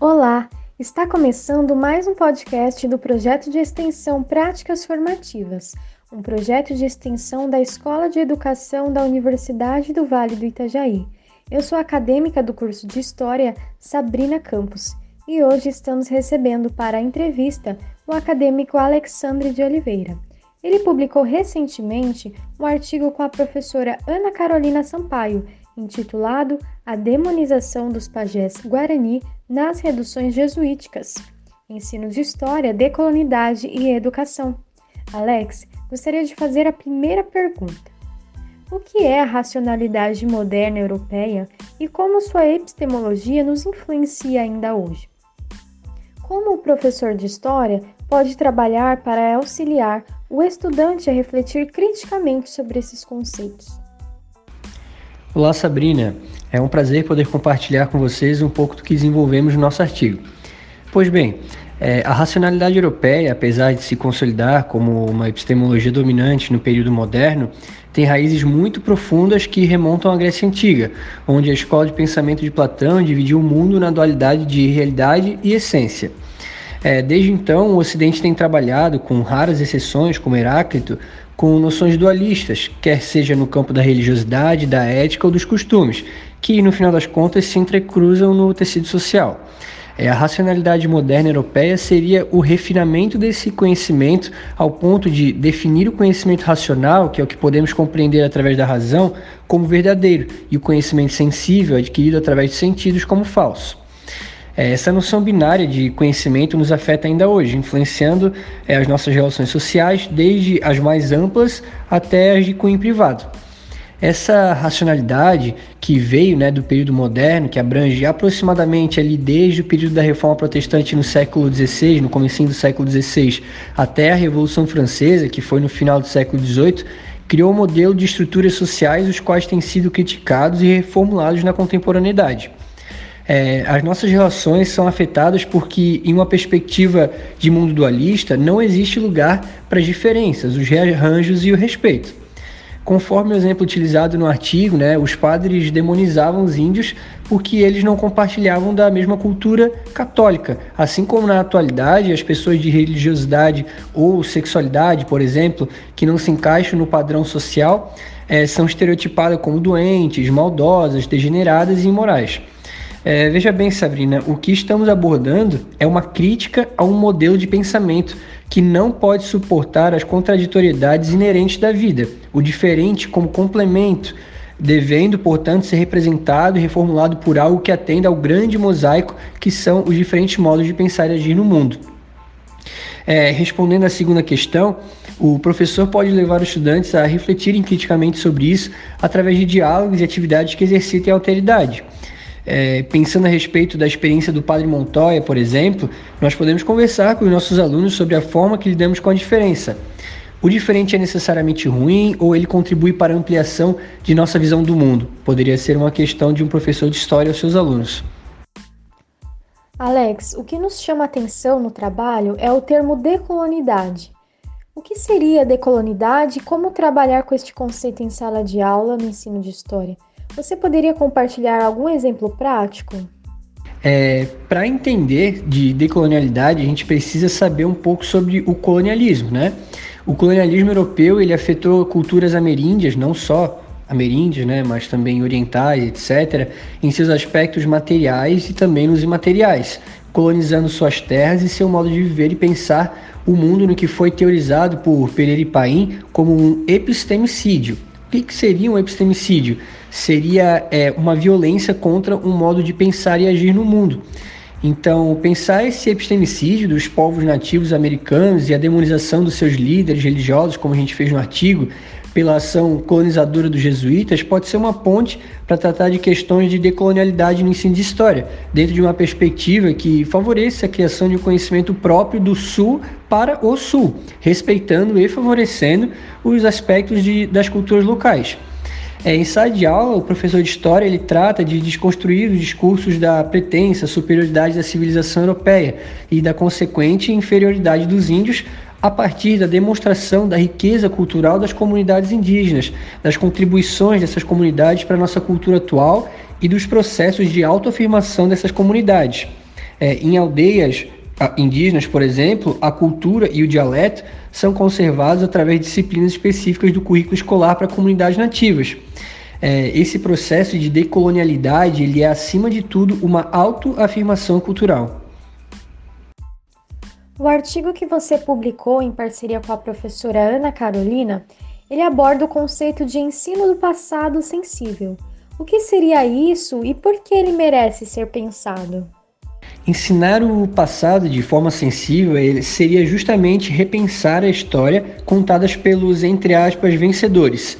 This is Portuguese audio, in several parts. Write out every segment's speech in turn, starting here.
Olá, está começando mais um podcast do projeto de extensão Práticas Formativas, um projeto de extensão da Escola de Educação da Universidade do Vale do Itajaí. Eu sou acadêmica do curso de História Sabrina Campos e hoje estamos recebendo para a entrevista o acadêmico Alexandre de Oliveira. Ele publicou recentemente um artigo com a professora Ana Carolina Sampaio, intitulado A Demonização dos Pajés Guarani nas Reduções Jesuíticas. Ensino de História, Decolonidade e Educação. Alex, gostaria de fazer a primeira pergunta. O que é a racionalidade moderna europeia e como sua epistemologia nos influencia ainda hoje? Como o professor de História pode trabalhar para auxiliar o estudante a refletir criticamente sobre esses conceitos? Olá, Sabrina. É um prazer poder compartilhar com vocês um pouco do que desenvolvemos no nosso artigo. Pois bem, é, a racionalidade europeia, apesar de se consolidar como uma epistemologia dominante no período moderno, tem raízes muito profundas que remontam à Grécia Antiga, onde a escola de pensamento de Platão dividiu o mundo na dualidade de realidade e essência. É, desde então, o Ocidente tem trabalhado, com raras exceções, como Heráclito, com noções dualistas, quer seja no campo da religiosidade, da ética ou dos costumes, que no final das contas se entrecruzam no tecido social. É, a racionalidade moderna europeia seria o refinamento desse conhecimento ao ponto de definir o conhecimento racional, que é o que podemos compreender através da razão, como verdadeiro, e o conhecimento sensível, adquirido através de sentidos, como falso. É, essa noção binária de conhecimento nos afeta ainda hoje, influenciando é, as nossas relações sociais, desde as mais amplas até as de cunho privado. Essa racionalidade que veio né, do período moderno, que abrange aproximadamente ali desde o período da Reforma Protestante no século XVI, no começo do século XVI, até a Revolução Francesa, que foi no final do século XVIII, criou um modelo de estruturas sociais os quais têm sido criticados e reformulados na contemporaneidade. É, as nossas relações são afetadas porque, em uma perspectiva de mundo dualista, não existe lugar para as diferenças, os rearranjos e o respeito. Conforme o exemplo utilizado no artigo, né, os padres demonizavam os índios porque eles não compartilhavam da mesma cultura católica. Assim como na atualidade, as pessoas de religiosidade ou sexualidade, por exemplo, que não se encaixam no padrão social, é, são estereotipadas como doentes, maldosas, degeneradas e imorais. É, veja bem, Sabrina, o que estamos abordando é uma crítica a um modelo de pensamento que não pode suportar as contraditoriedades inerentes da vida, o diferente como complemento, devendo, portanto, ser representado e reformulado por algo que atenda ao grande mosaico que são os diferentes modos de pensar e agir no mundo. É, respondendo à segunda questão, o professor pode levar os estudantes a refletirem criticamente sobre isso através de diálogos e atividades que exercitem a alteridade. É, pensando a respeito da experiência do Padre Montoya, por exemplo, nós podemos conversar com os nossos alunos sobre a forma que lidamos com a diferença. O diferente é necessariamente ruim ou ele contribui para a ampliação de nossa visão do mundo? Poderia ser uma questão de um professor de história aos seus alunos. Alex, o que nos chama atenção no trabalho é o termo decolonidade. O que seria decolonidade e como trabalhar com este conceito em sala de aula no ensino de história? Você poderia compartilhar algum exemplo prático? É, Para entender de decolonialidade, a gente precisa saber um pouco sobre o colonialismo, né? O colonialismo europeu ele afetou culturas ameríndias, não só ameríndias, né, mas também orientais, etc., em seus aspectos materiais e também nos imateriais, colonizando suas terras e seu modo de viver e pensar o mundo no que foi teorizado por Pereira e Paim como um epistemicídio. O que, que seria um epistemicídio? seria é, uma violência contra um modo de pensar e agir no mundo. Então, pensar esse epistemicídio dos povos nativos americanos e a demonização dos seus líderes religiosos, como a gente fez no artigo, pela ação colonizadora dos jesuítas, pode ser uma ponte para tratar de questões de decolonialidade no ensino de história, dentro de uma perspectiva que favoreça a criação de um conhecimento próprio do Sul para o Sul, respeitando e favorecendo os aspectos de, das culturas locais. É, em sala de aula, o professor de história ele trata de desconstruir os discursos da pretensa superioridade da civilização europeia e da consequente inferioridade dos índios a partir da demonstração da riqueza cultural das comunidades indígenas, das contribuições dessas comunidades para a nossa cultura atual e dos processos de autoafirmação dessas comunidades. É, em aldeias indígenas, por exemplo, a cultura e o dialeto são conservados através de disciplinas específicas do currículo escolar para comunidades nativas. É, esse processo de decolonialidade ele é, acima de tudo, uma autoafirmação cultural. O artigo que você publicou em parceria com a professora Ana Carolina, ele aborda o conceito de ensino do passado sensível. O que seria isso e por que ele merece ser pensado? Ensinar o passado de forma sensível seria justamente repensar a história contadas pelos, entre aspas, vencedores.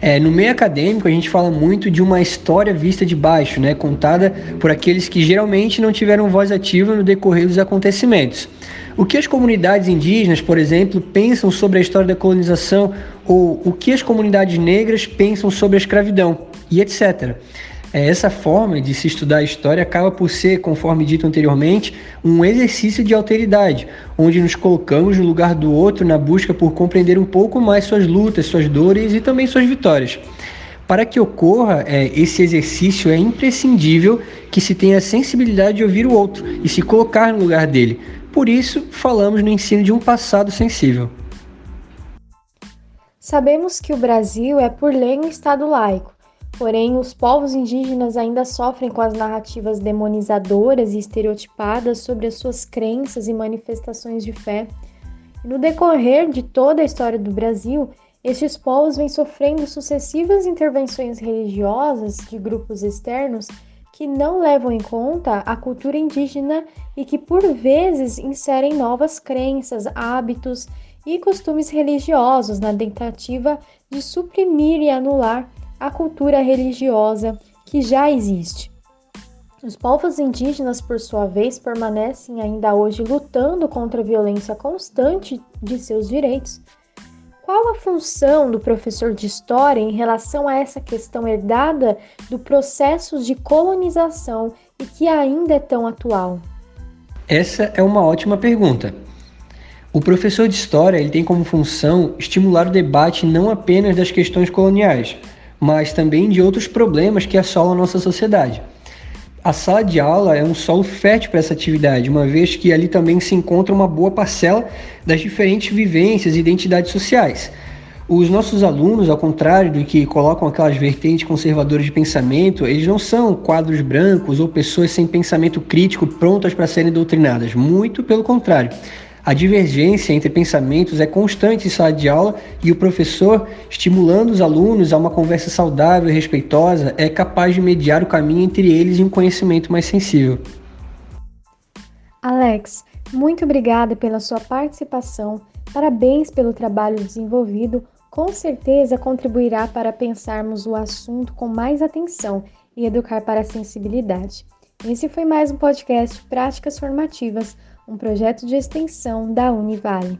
É, no meio acadêmico, a gente fala muito de uma história vista de baixo, né, contada por aqueles que geralmente não tiveram voz ativa no decorrer dos acontecimentos. O que as comunidades indígenas, por exemplo, pensam sobre a história da colonização ou o que as comunidades negras pensam sobre a escravidão e etc. É, essa forma de se estudar a história acaba por ser, conforme dito anteriormente, um exercício de alteridade, onde nos colocamos no lugar do outro na busca por compreender um pouco mais suas lutas, suas dores e também suas vitórias. Para que ocorra é, esse exercício, é imprescindível que se tenha a sensibilidade de ouvir o outro e se colocar no lugar dele, por isso, falamos no ensino de um passado sensível. Sabemos que o Brasil é, por lei, um Estado laico, porém, os povos indígenas ainda sofrem com as narrativas demonizadoras e estereotipadas sobre as suas crenças e manifestações de fé. no decorrer de toda a história do Brasil, estes povos vêm sofrendo sucessivas intervenções religiosas de grupos externos que não levam em conta a cultura indígena e que, por vezes, inserem novas crenças, hábitos e costumes religiosos na tentativa de suprimir e anular a cultura religiosa que já existe. Os povos indígenas, por sua vez, permanecem ainda hoje lutando contra a violência constante de seus direitos qual a função do professor de história em relação a essa questão herdada do processo de colonização e que ainda é tão atual? Essa é uma ótima pergunta. O professor de história ele tem como função estimular o debate não apenas das questões coloniais, mas também de outros problemas que assolam a nossa sociedade. A sala de aula é um solo fértil para essa atividade, uma vez que ali também se encontra uma boa parcela das diferentes vivências e identidades sociais. Os nossos alunos, ao contrário do que colocam aquelas vertentes conservadoras de pensamento, eles não são quadros brancos ou pessoas sem pensamento crítico prontas para serem doutrinadas. Muito pelo contrário. A divergência entre pensamentos é constante em sala de aula e o professor, estimulando os alunos a uma conversa saudável e respeitosa, é capaz de mediar o caminho entre eles e um conhecimento mais sensível. Alex, muito obrigada pela sua participação. Parabéns pelo trabalho desenvolvido. Com certeza contribuirá para pensarmos o assunto com mais atenção e educar para a sensibilidade. Esse foi mais um podcast Práticas Formativas um projeto de extensão da Univale.